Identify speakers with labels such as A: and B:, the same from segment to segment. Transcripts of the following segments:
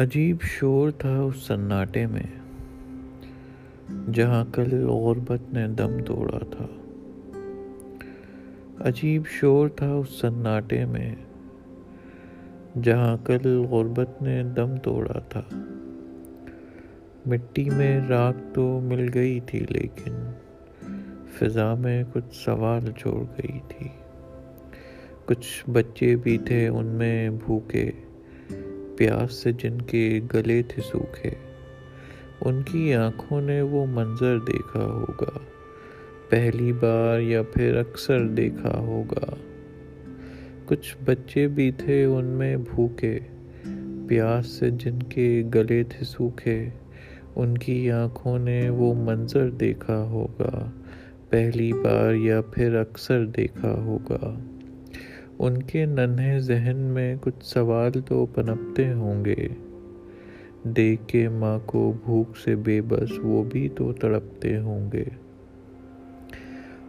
A: عجیب شور تھا اس سناٹے میں، جہاں کل غربت نے دم توڑا تھا۔ عجیب شور تھا اس سناٹے میں، جہاں کل غربت نے دم توڑا تھا۔ مٹی میں راک تو مل گئی تھی، لیکن فضا میں کچھ سوال چھوڑ گئی تھی۔ کچھ بچے بھی تھے ان میں بھوکے۔ پیاس سے جن کے گلے تھے سوکھے، ان کی آنکھوں نے وہ منظر دیکھا ہوگا۔ پہلی بار یا پھر اکثر دیکھا ہوگا۔ کچھ بچے بھی تھے ان میں بھوکے، پیاس سے جن کے گلے تھے سوکھے، ان کی آنکھوں نے وہ منظر دیکھا ہوگا۔ پہلی بار یا پھر اکثر دیکھا ہوگا۔ ان کے ننھے ذہن میں کچھ سوال تو پنپتے ہوں گے۔ دیکھ کے ماں کو بھوک سے بے بس وہ بھی تو تڑپتے ہوں گے۔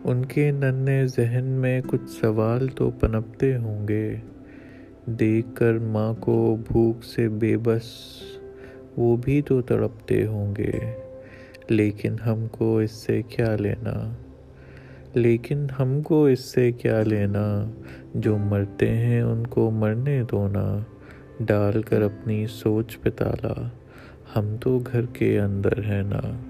A: ان کے ننھے ذہن میں کچھ سوال تو پنپتے ہوں گے۔ دیکھ کر ماں کو بھوک سے بے بس وہ بھی تو تڑپتے ہوں گے۔ لیکن ہم کو اس سے کیا لینا؟ لیکن ہم کو اس سے کیا لینا؟ جو مرتے ہیں ان کو مرنے دونا ڈال کر اپنی سوچ پہ تالا۔ ہم تو گھر کے اندر ہیں نا۔